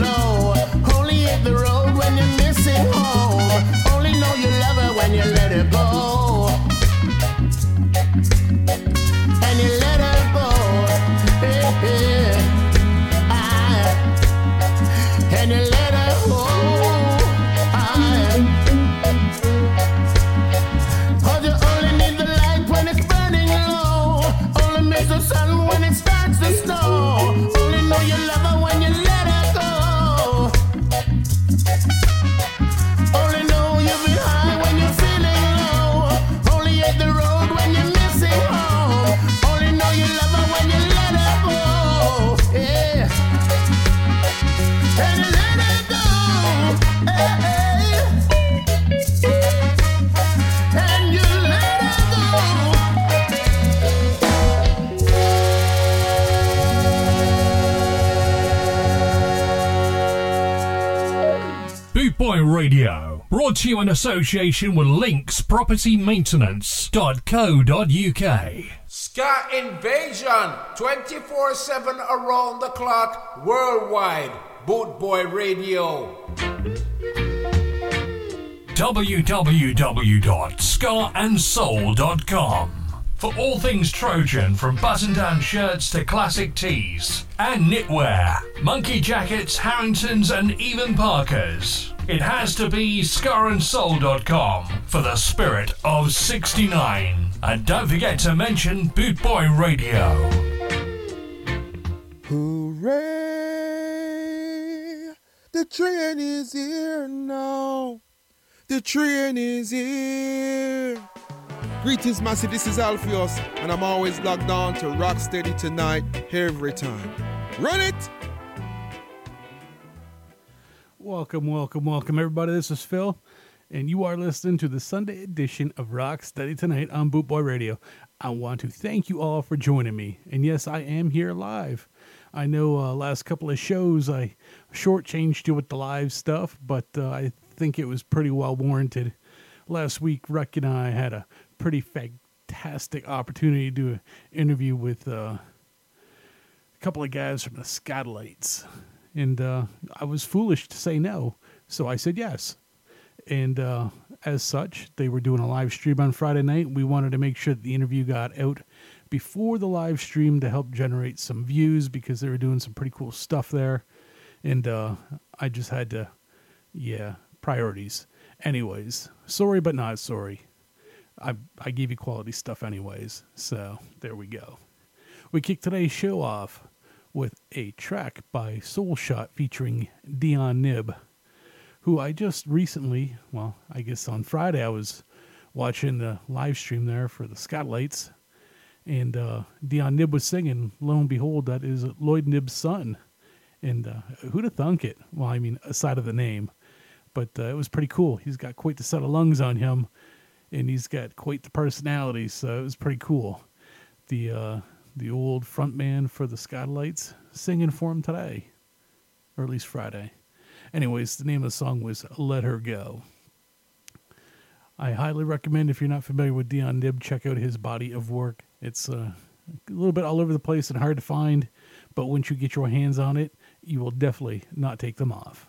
No. association with Links Property linkspropertymaintenance.co.uk. Scott Invasion 24 7 around the clock worldwide. Bootboy Radio. www.scarandsoul.com for all things Trojan, from button down shirts to classic tees and knitwear, monkey jackets, Harringtons, and even Parkers, it has to be scarandsoul.com for the spirit of 69. And don't forget to mention Boot Boy Radio. Hooray! The train is here now. The train is here. Greetings, Massey. This is Alpheus, and I'm always locked on to rock steady tonight, every time. Run it! Welcome, welcome, welcome, everybody. This is Phil, and you are listening to the Sunday edition of Rock Steady Tonight on Bootboy Radio. I want to thank you all for joining me, and yes, I am here live. I know uh, last couple of shows I shortchanged you with the live stuff, but uh, I think it was pretty well warranted. Last week, Ruck and I had a pretty fantastic opportunity to do an interview with uh, a couple of guys from the Skatalites, and uh, I was foolish to say no, so I said yes. And uh, as such, they were doing a live stream on Friday night. We wanted to make sure that the interview got out before the live stream to help generate some views because they were doing some pretty cool stuff there. And uh, I just had to, yeah, priorities. Anyways, sorry but not sorry. I I gave you quality stuff anyways. So there we go. We kick today's show off with a track by Soulshot featuring Dion Knibb, who I just recently, well, I guess on Friday I was watching the live stream there for the Skatalites, and uh, Dion Knibb was singing. Lo and behold, that is Lloyd Knibb's son. And uh, who'd have thunk it? Well, I mean, aside of the name, but uh, it was pretty cool. He's got quite the set of lungs on him, and he's got quite the personality. So it was pretty cool. The uh, the old frontman for the Skatalites singing for him today, or at least Friday. Anyways, the name of the song was "Let Her Go." I highly recommend if you're not familiar with Dion Knibb, check out his body of work. It's uh, a little bit all over the place and hard to find, but once you get your hands on it, you will definitely not take them off.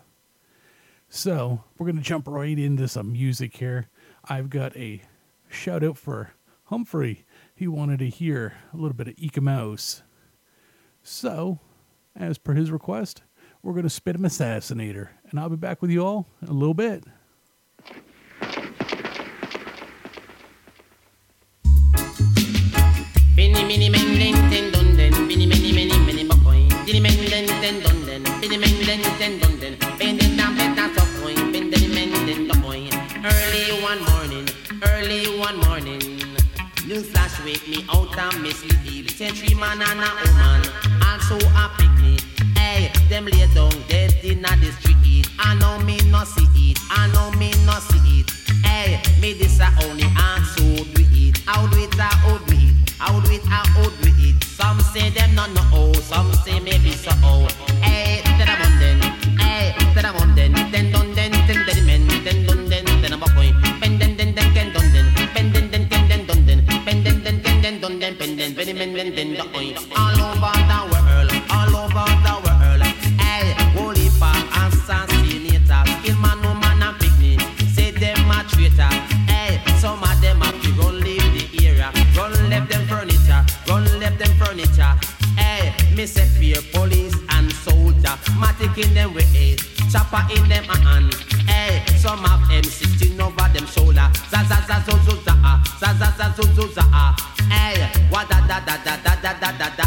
So, we're going to jump right into some music here. I've got a shout out for Humphrey. He wanted to hear a little bit of Eek-A-Mouse. So, as per his request, we're going to spit him Assassinator. And I'll be back with you all in a little bit. Early one morning, early one morning. News flash wake me out and miss sleep. Three man and a woman, also a picnic. Hey, them lay down dead in the street. I know me no see it, I know me no see it. Hey, me this a only ask who do it, how do it, how do it. How do it, how do it? Some say them not know, oh, some say maybe so, oh. Hey, then then the boy. All over the world, all over the world. Hey, holy for assassinator, kill man, no man and picnic. Say them a traitor. Hey, some of them have to run leave the area, run left them furniture, run left them furniture. Hey, me say fear police and soldier, matic in them way, chopper in them hand. Hey, some have M16 over them shoulder, za za za zo zo za ah, za za za zo zo za ah. Hey, wa da da da da da da da da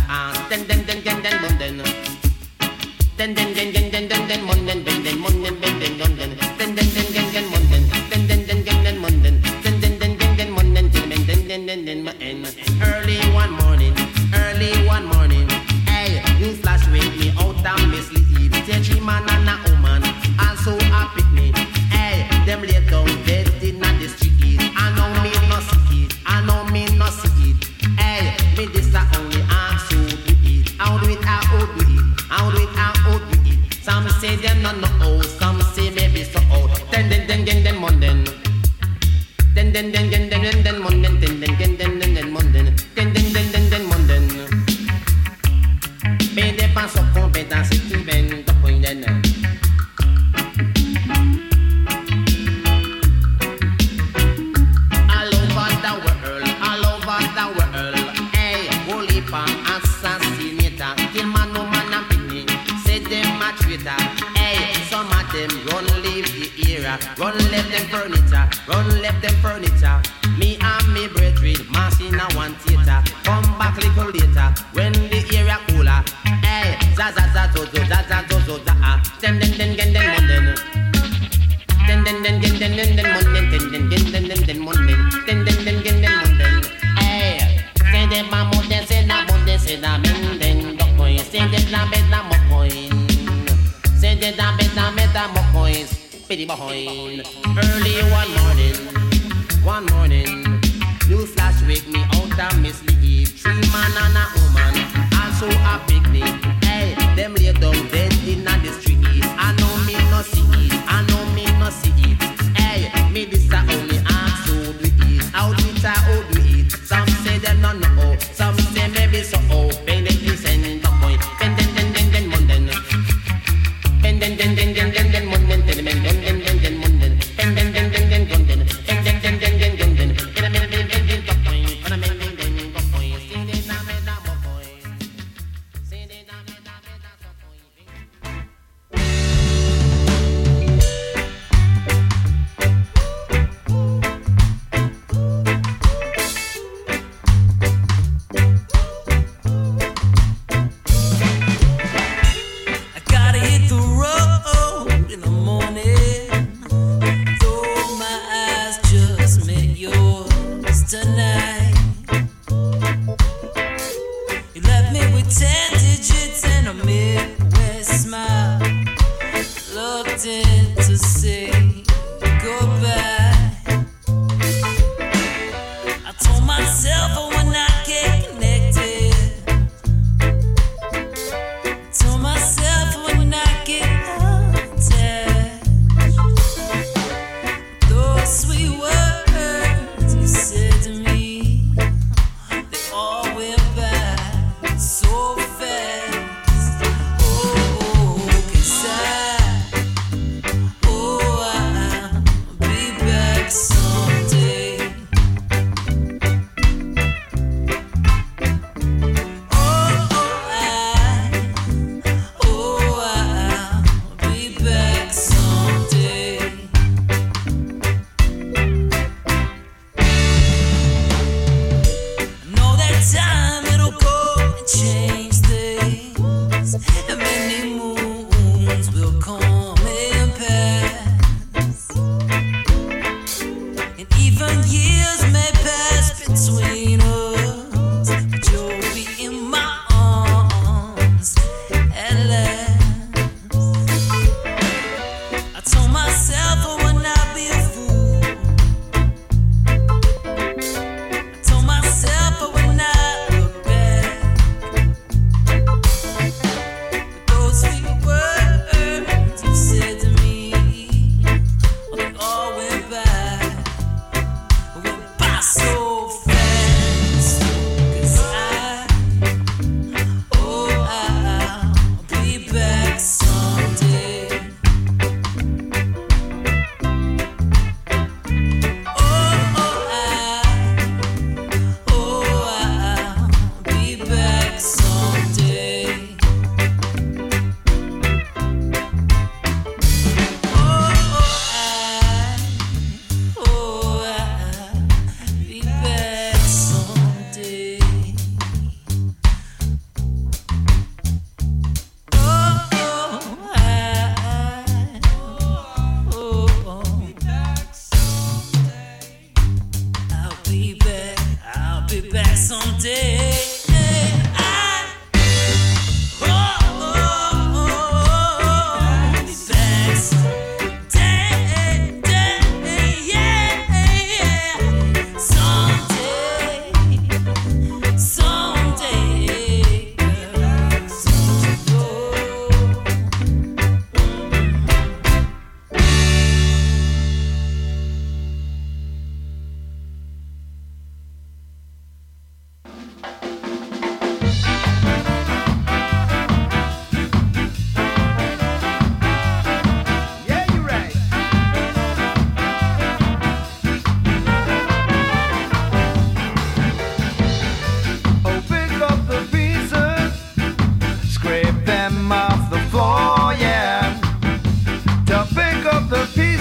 pieces of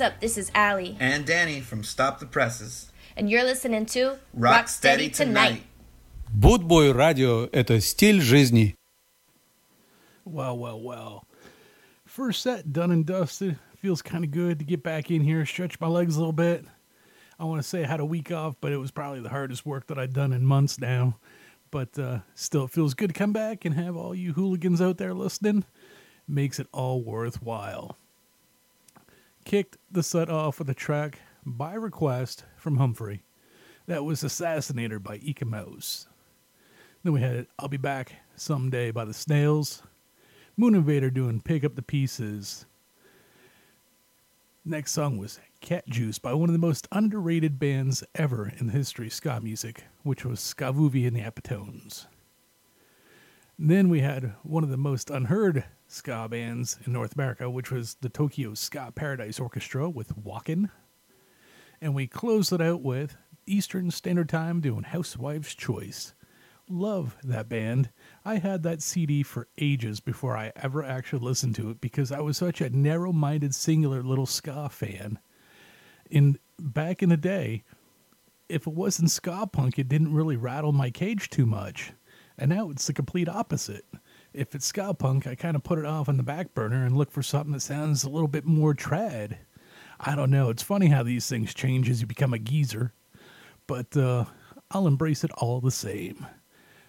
What's up? This is Allie, And Danny from Stop the Presses. and you're listening to Rock Steady Tonight. Будбой радио – это стиль жизни. Well, well, well. First set done and dusted. Feels kind of good to get back in here, stretch my legs a little bit. I want to say I had a week off, but it was probably the hardest work that I'd done in months now. But uh, still, it feels good to come back and have all you hooligans out there listening. Makes it all worthwhile. Kicked the set off with a track by request from Humphrey. That was Assassinator by Eek-A-Mouse. Then we had I'll Be Back Someday by the Snails. Moon Invader doing Pick Up the Pieces. Next song was Cat Juice by one of the most underrated bands ever in the history of ska music, which was Skavoovie and the Epitones. Then we had one of the most unheard ska bands in North America, which was the Tokyo Ska Paradise Orchestra with Walkin'. And we closed it out with Eastern Standard Time doing Housewife's Choice. Love that band. I had that CD for ages before I ever actually listened to it because I was such a narrow minded, singular little ska fan. In back in the day, if it wasn't ska punk, it didn't really rattle my cage too much. And now it's the complete opposite. If it's ska punk, I kind of put it off on the back burner and look for something that sounds a little bit more trad. I don't know. It's funny how these things change as you become a geezer. But uh, I'll embrace it all the same.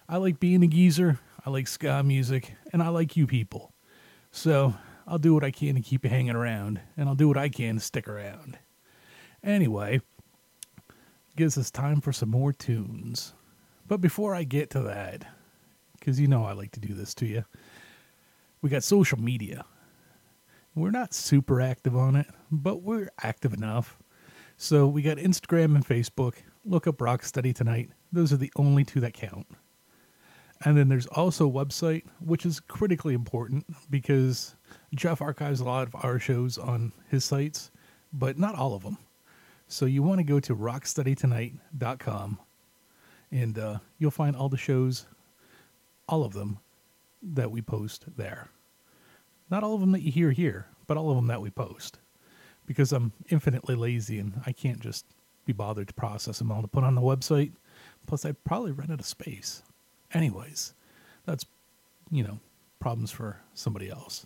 I like being a geezer, I like ska music, and I like you people. So I'll do what I can to keep you hanging around, and I'll do what I can to stick around. Anyway, gives us time for some more tunes. But before I get to that, because you know I like to do this to you, we got social media. We're not super active on it, but we're active enough. So we got Instagram and Facebook. Look up Rock Steady Tonight. Those are the only two that count. And then there's also website, which is critically important because Jeff archives a lot of our shows on his sites, but not all of them. So you want to go to rocksteadytonight.com and uh, you'll find all the shows, all of them that we post there. Not all of them that you hear here, but all of them that we post. Because I'm infinitely lazy and I can't just be bothered to process them all to put on the website. Plus, I'd probably run out of space. Anyways, that's, you know, problems for somebody else.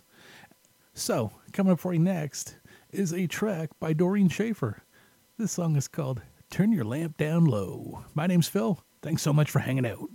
So, coming up for you next is a track by Doreen Shaffer. This song is called Turn Your Lamp Down Low. My name's Phil. Thanks so much for hanging out.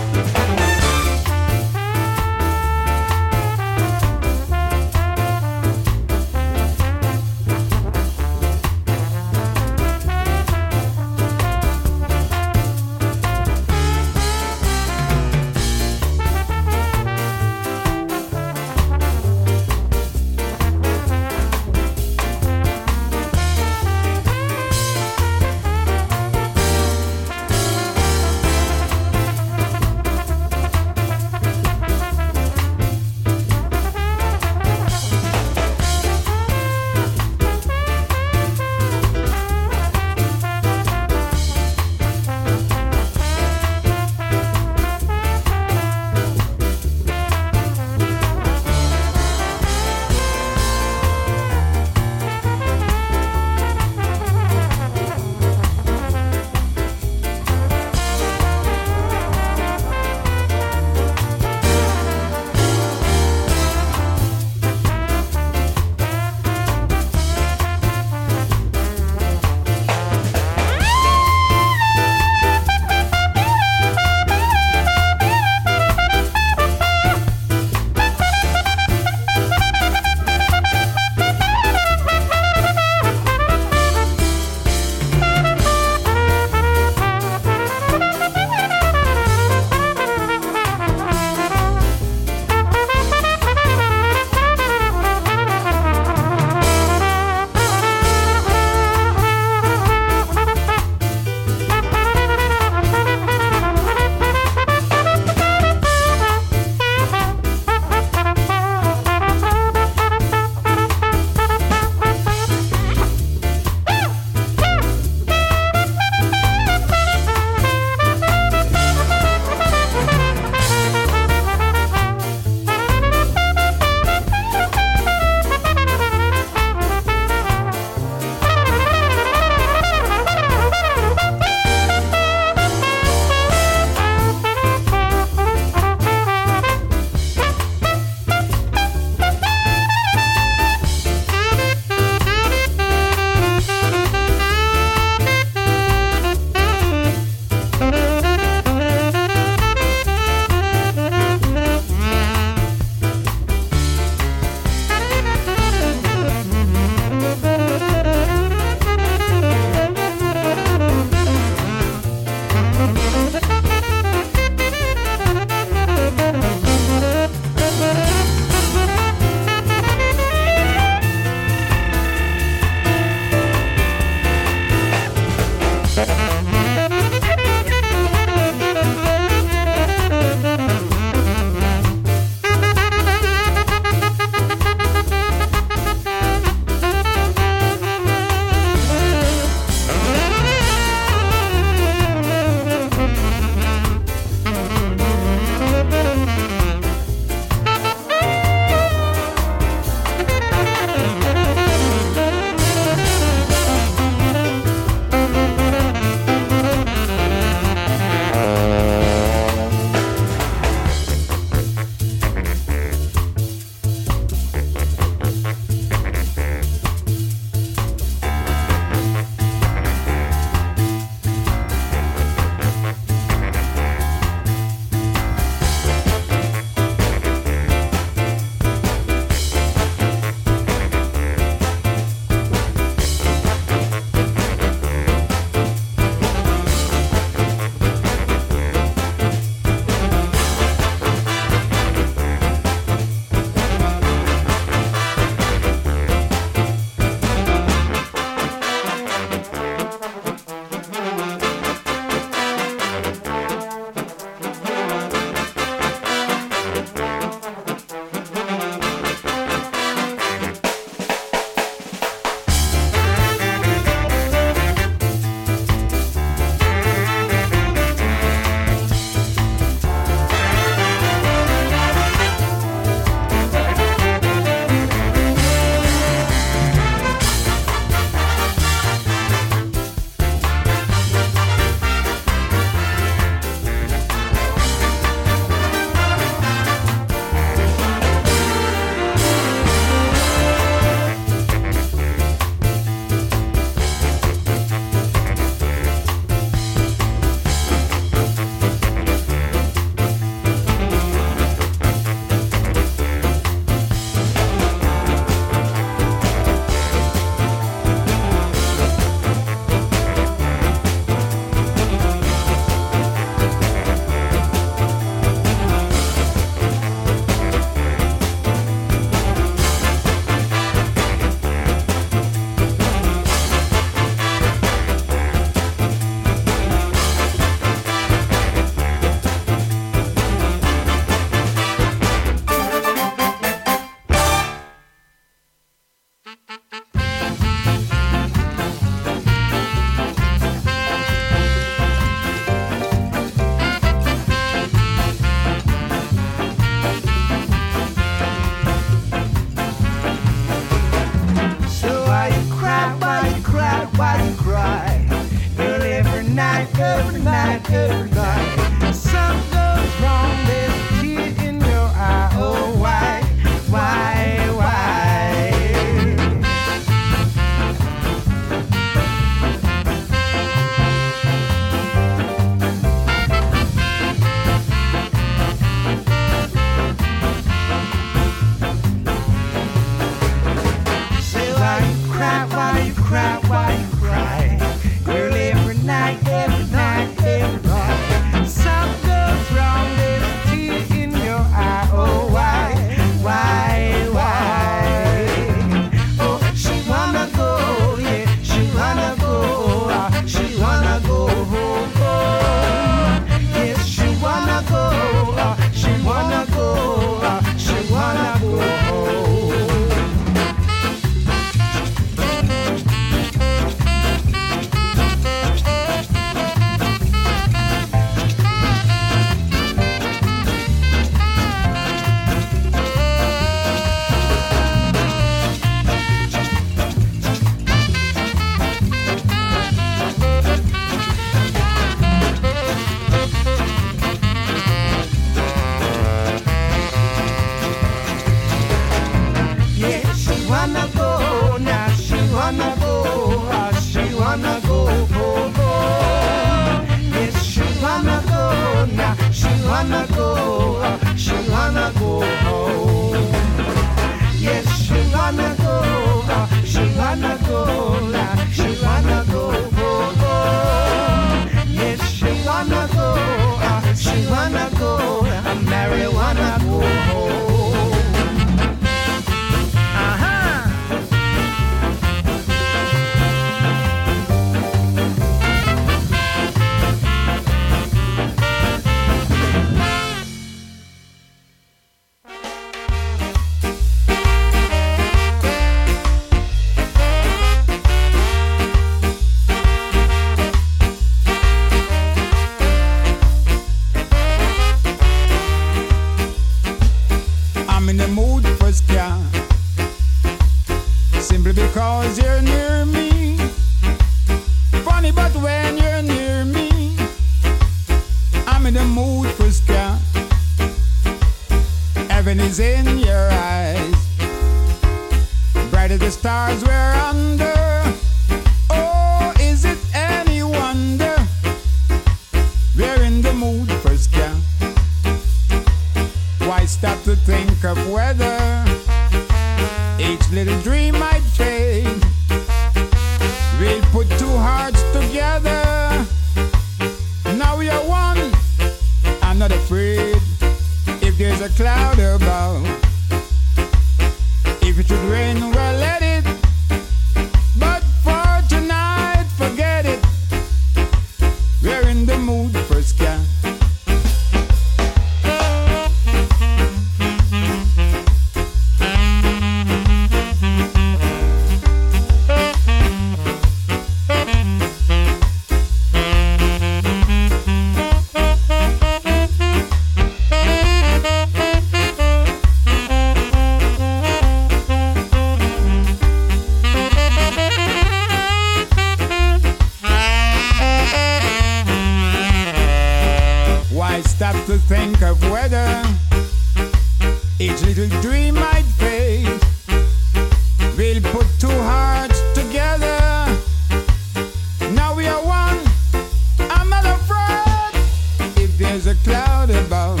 Above.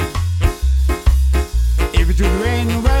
If it should rain, well,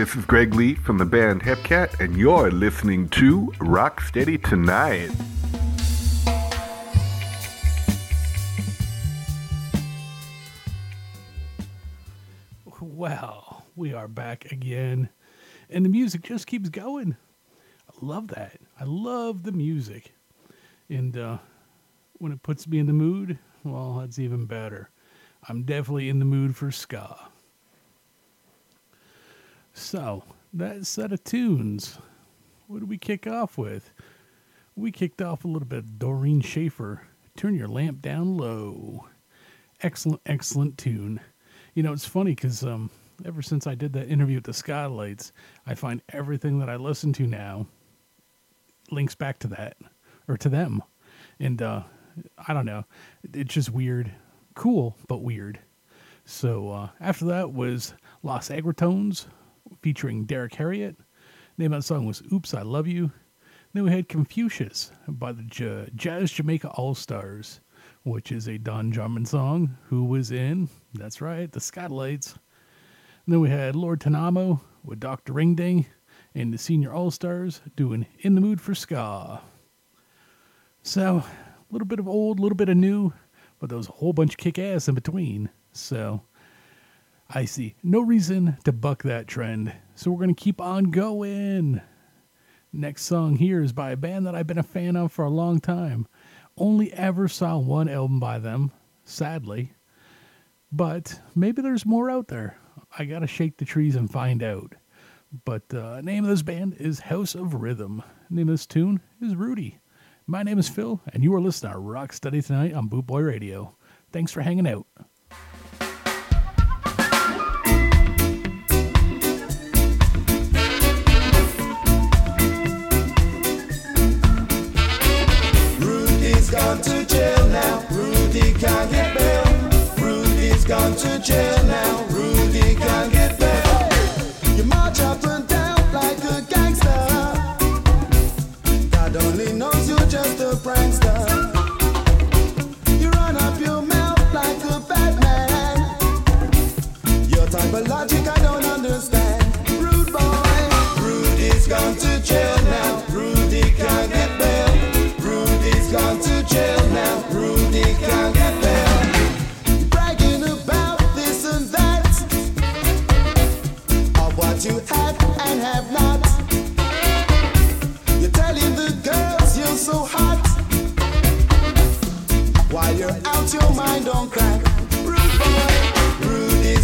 this is Greg Lee from the band Hepcat, and you're listening to Rock Steady Tonight. Well, we are back again, and the music just keeps going. I love that. I love the music, and uh, when it puts me in the mood, well, that's even better. I'm definitely in the mood for ska. So that set of tunes, what did we kick off with? We kicked off a little bit of Doreen Shaffer. Turn your lamp down low. Excellent, excellent tune. You know, it's funny because um, ever since I did that interview with the Skatalites, I find everything that I listen to now links back to that or to them. And uh, I don't know. It's just weird. Cool, but weird. So uh, after that was Los Agritones featuring Derrick Harriott. The name of the song was Oops, I Love You. Then we had Confucius by the J- Jazz Jamaica All Stars, which is a Don Drummond song, who was in, that's right, the Skatalites. Then we had Lord Tanamo with Dr. Ringding and the Senior All Stars doing In the Mood for Ska. So, a little bit of old, a little bit of new, but there was a whole bunch of kick ass in between. So, I see no reason to buck that trend, so we're going to keep on going. Next song here is by a band that I've been a fan of for a long time. Only ever saw one album by them, sadly. But maybe there's more out there. I gotta shake the trees and find out. But uh, name of this band is House of Rhythm. Name of this tune is Rudy. My name is Phil, and you are listening to Rock Steady tonight on Bootboy Radio. Thanks for hanging out. gone to jail now. Rudy can't get bail. Rudy's gone to jail now. Rudy can't get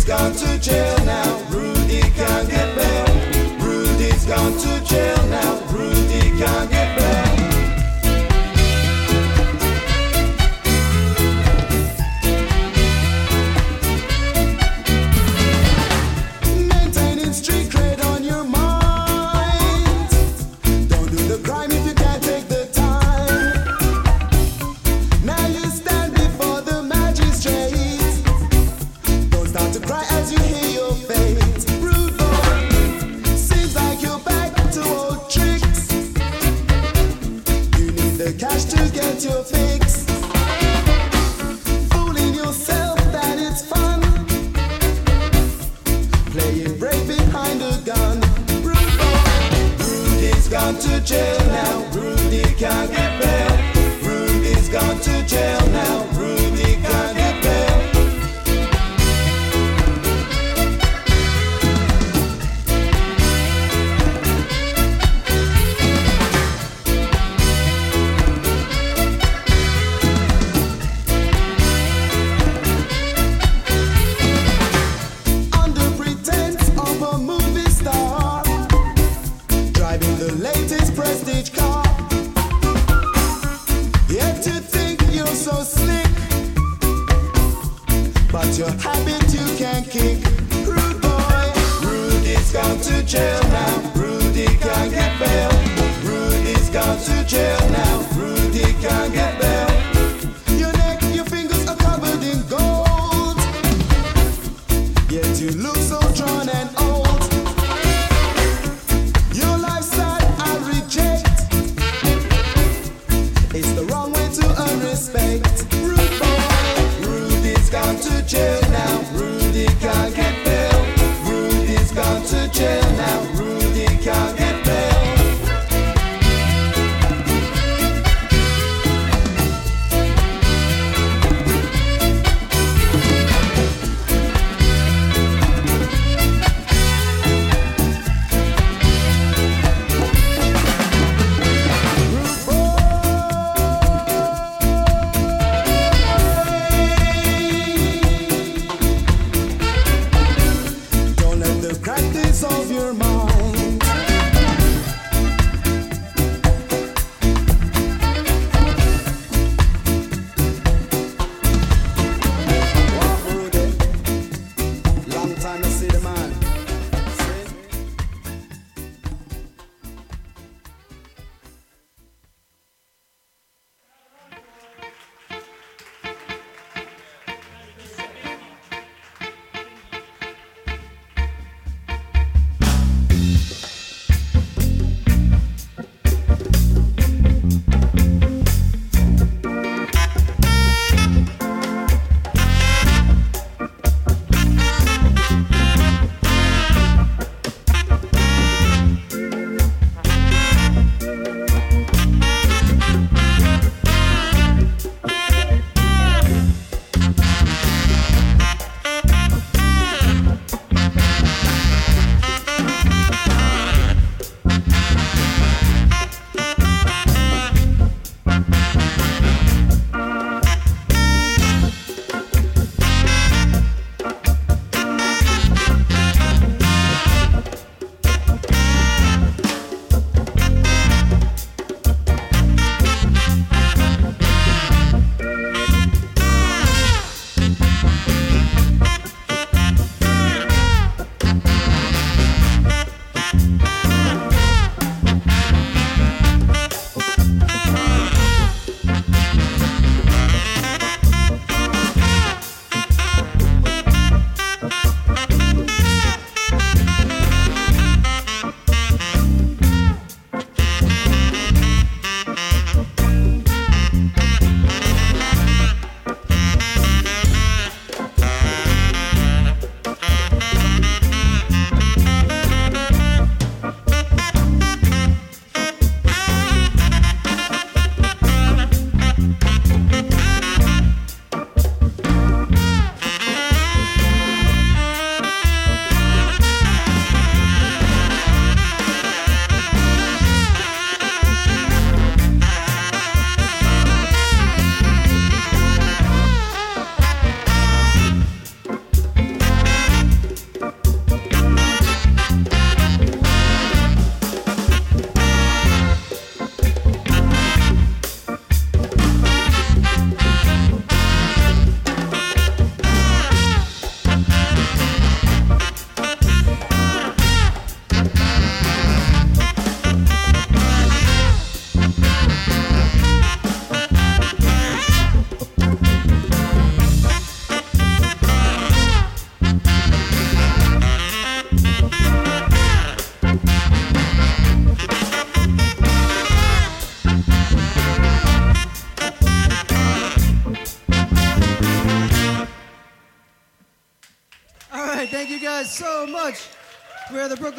gone to jail now.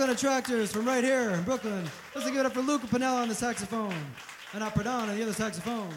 The from right here in Brooklyn. Let's give it up for Luca Pinella on the saxophone and Apadon on the other saxophone.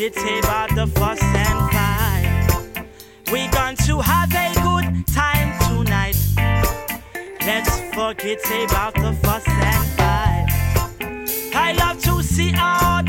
agitated about the fuss and fight. We going to have a good time tonight. Let's forget about the fuss and fight. I love to see all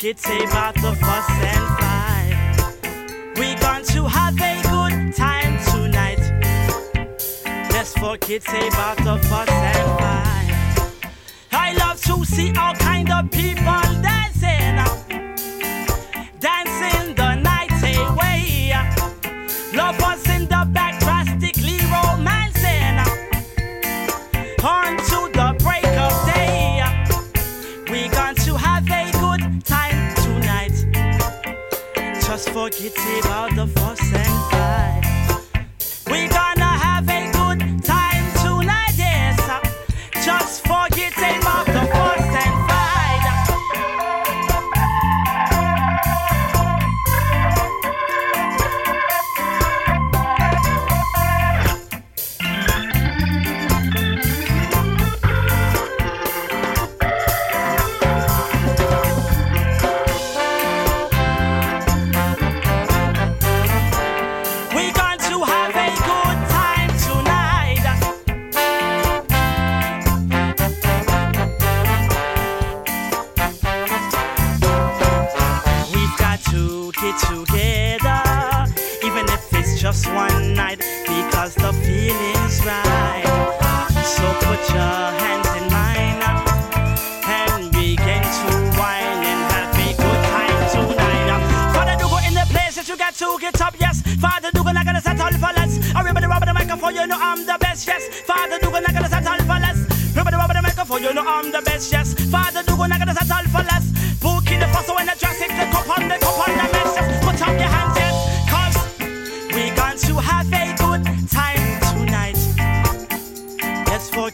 kids about the fuss and fight. We're going to have a good time tonight. Let's for kids about the fuss and fight. I love to see all kind of people that See about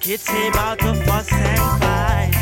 It's about the fuss and fight.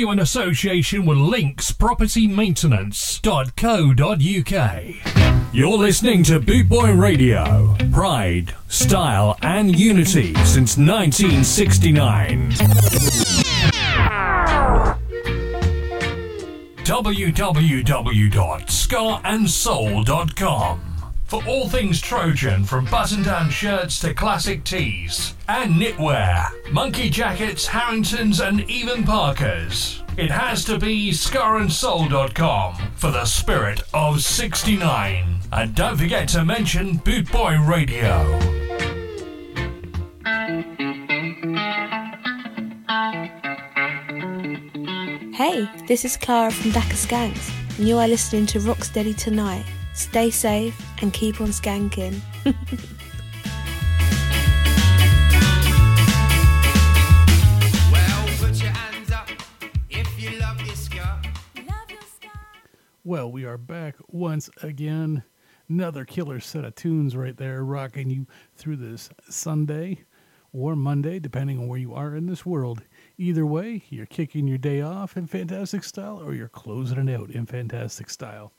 You in association with linkspropertymaintenance.co.uk. You're listening to Bootboy Radio, pride, style, and unity since 1969. www.scarandsoul.com for all things Trojan from button down shirts to classic tees and knitwear, monkey jackets, Harringtons, and even Parkers. It has to be scarandsoul.com for the spirit of 69. And don't forget to mention Bootboy Radio. Hey, this is Clara from Dakar Skanks, and you are listening to Rocksteady tonight. Stay safe and keep on skanking. Well, we are back once again. Another killer set of tunes right there, rocking you through this Sunday or Monday, depending on where you are in this world. Either way, you're kicking your day off in fantastic style or you're closing it out in fantastic style.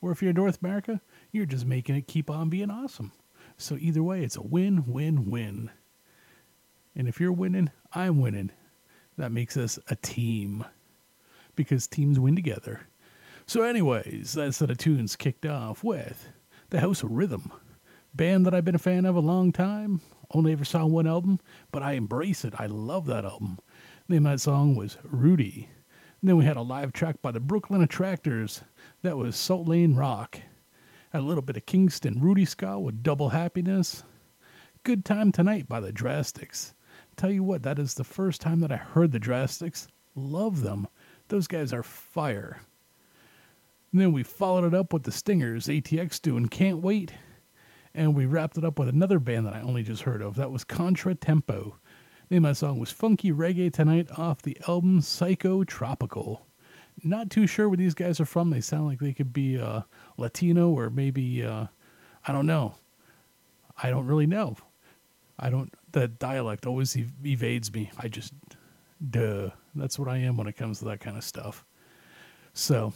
Or if you're in North America, you're just making it keep on being awesome. So either way, it's a win, win, win. And if you're winning, I'm winning. That makes us a team because teams win together. So, anyways, that set of tunes kicked off with the House of Rhythm, band that I've been a fan of a long time. Only ever saw one album, but I embrace it. I love that album. The name of that song was Rudy. And then we had a live track by the Brooklyn Attractors. That was Salt Lane Rock. Had a little bit of Kingston Rudy Ska with Double Happiness. Good Time Tonight by the Drastics. Tell you what, that is the first time that I heard the Drastics. Love them. Those guys are fire. And then we followed it up with the Stingers, ATX doing Can't Wait. And we wrapped it up with another band that I only just heard of. That was Contra Tempo. The name of that song was Funky Reggae Tonight off the album Psycho Tropical. Not too sure where these guys are from. They sound like they could be uh, Latino or maybe, uh, I don't know. I don't really know. I don't, the dialect always ev- evades me. I just, duh. That's what I am when it comes to that kind of stuff. So,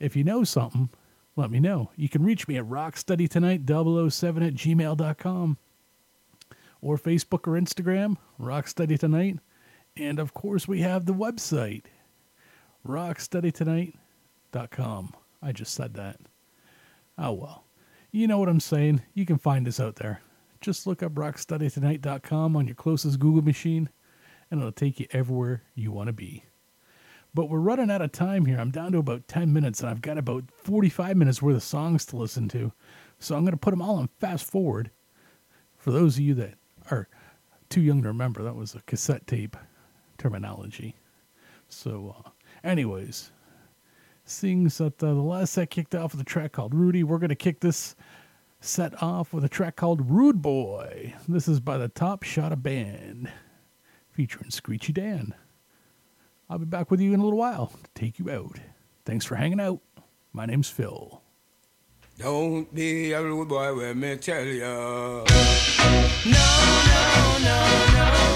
if you know something, let me know. You can reach me at rocksteadytonight007 at gmail.com or Facebook or Instagram, rocksteadytonight. And of course, we have the website, rocksteadytonight.com. I just said that. Oh well. You know what I'm saying. You can find us out there. Just look up rocksteadytonight.com on your closest Google machine, and it'll take you everywhere you want to be. But we're running out of time here. I'm down to about 10 minutes, and I've got about 45 minutes worth of songs to listen to. So I'm going to put them all on fast forward. For those of you that are too young to remember, that was a cassette tape terminology. So, uh, anyways, seeing that uh, the last set kicked off with a track called Rudy, we're going to kick this set off with a track called Rude Boy. This is by the Top Shotta Band, featuring Screechy Dan. I'll be back with you in a little while to take you out. Thanks for hanging out. My name's Phil. Don't be a rude boy, let me tell ya. Looks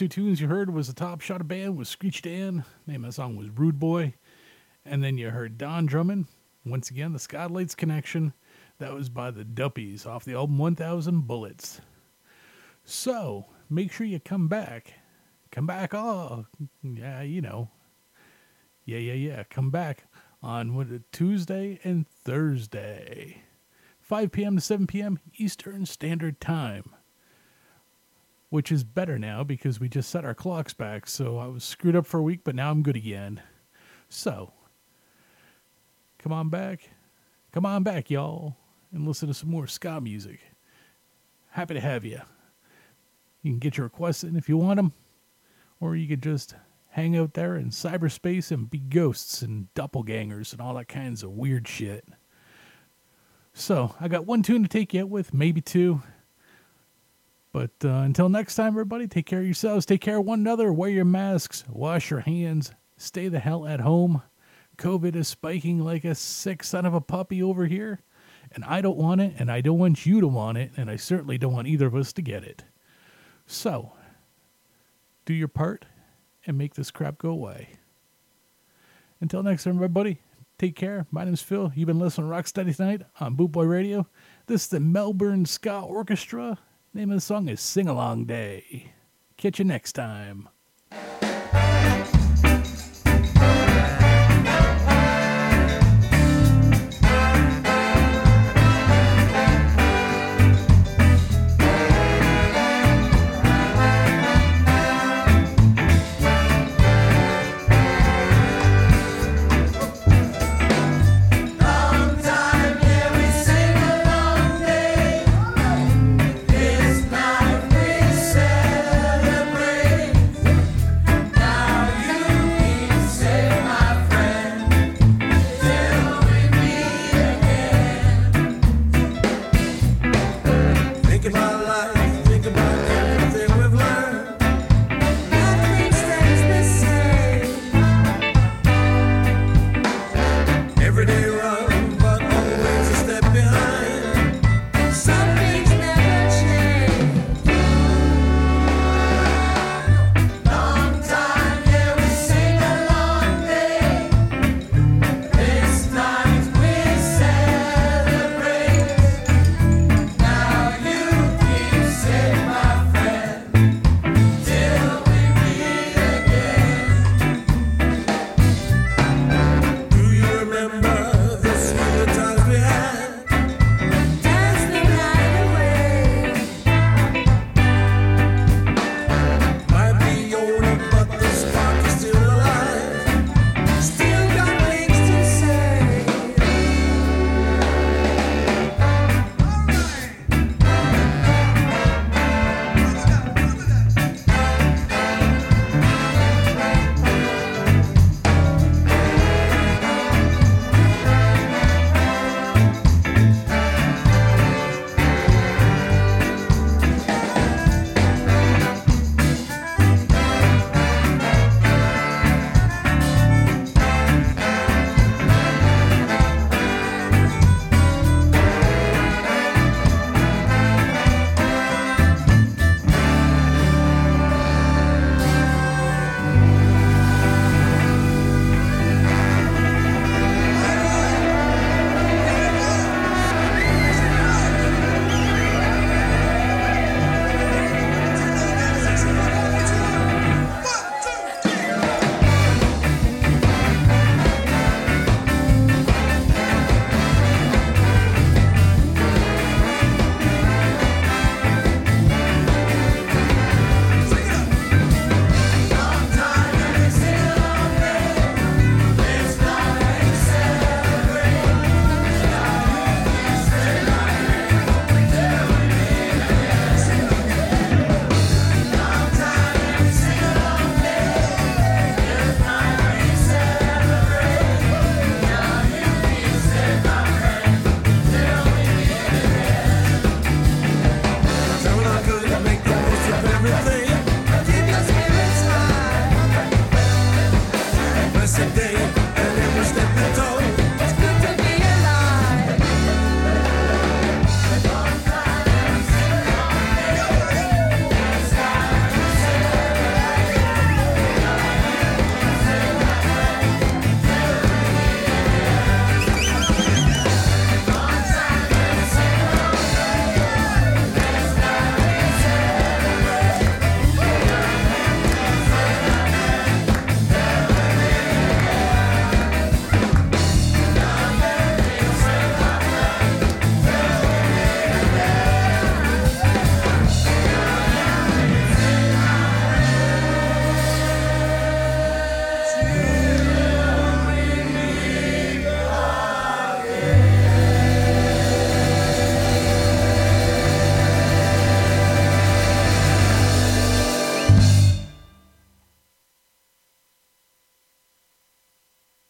two tunes you heard was the Top Shot Band with Screech Dan. Name of the song was Rude Boy. And then you heard Don Drummond. Once again, the Skatalites Connection. That was by the Duppies off the album 1000 Bullets. So, make sure you come back. Come back, oh, yeah, you know. Yeah, yeah, yeah. Come back on what, Tuesday and Thursday. 5 p.m. to 7 p.m. Eastern Standard Time. Which is better now because we just set our clocks back. So I was screwed up for a week, but now I'm good again. So, come on back. Come on back, y'all, and listen to some more ska music. Happy to have you. You can get your requests in if you want them, or you could just hang out there in cyberspace and be ghosts and doppelgangers and all that kinds of weird shit. So, I got one tune to take you out with, maybe two. But uh, until next time, everybody, take care of yourselves, take care of one another, wear your masks, wash your hands, stay the hell at home. COVID is spiking like a sick son of a puppy over here, and I don't want it, and I don't want you to want it, and I certainly don't want either of us to get it. So, do your part and make this crap go away. Until next time, everybody, take care. My name's Phil. You've been listening to Rocksteady tonight on Boot Boy Radio. This is the Melbourne Ska Orchestra. Name of the song is Sing Along Day. Catch you next time.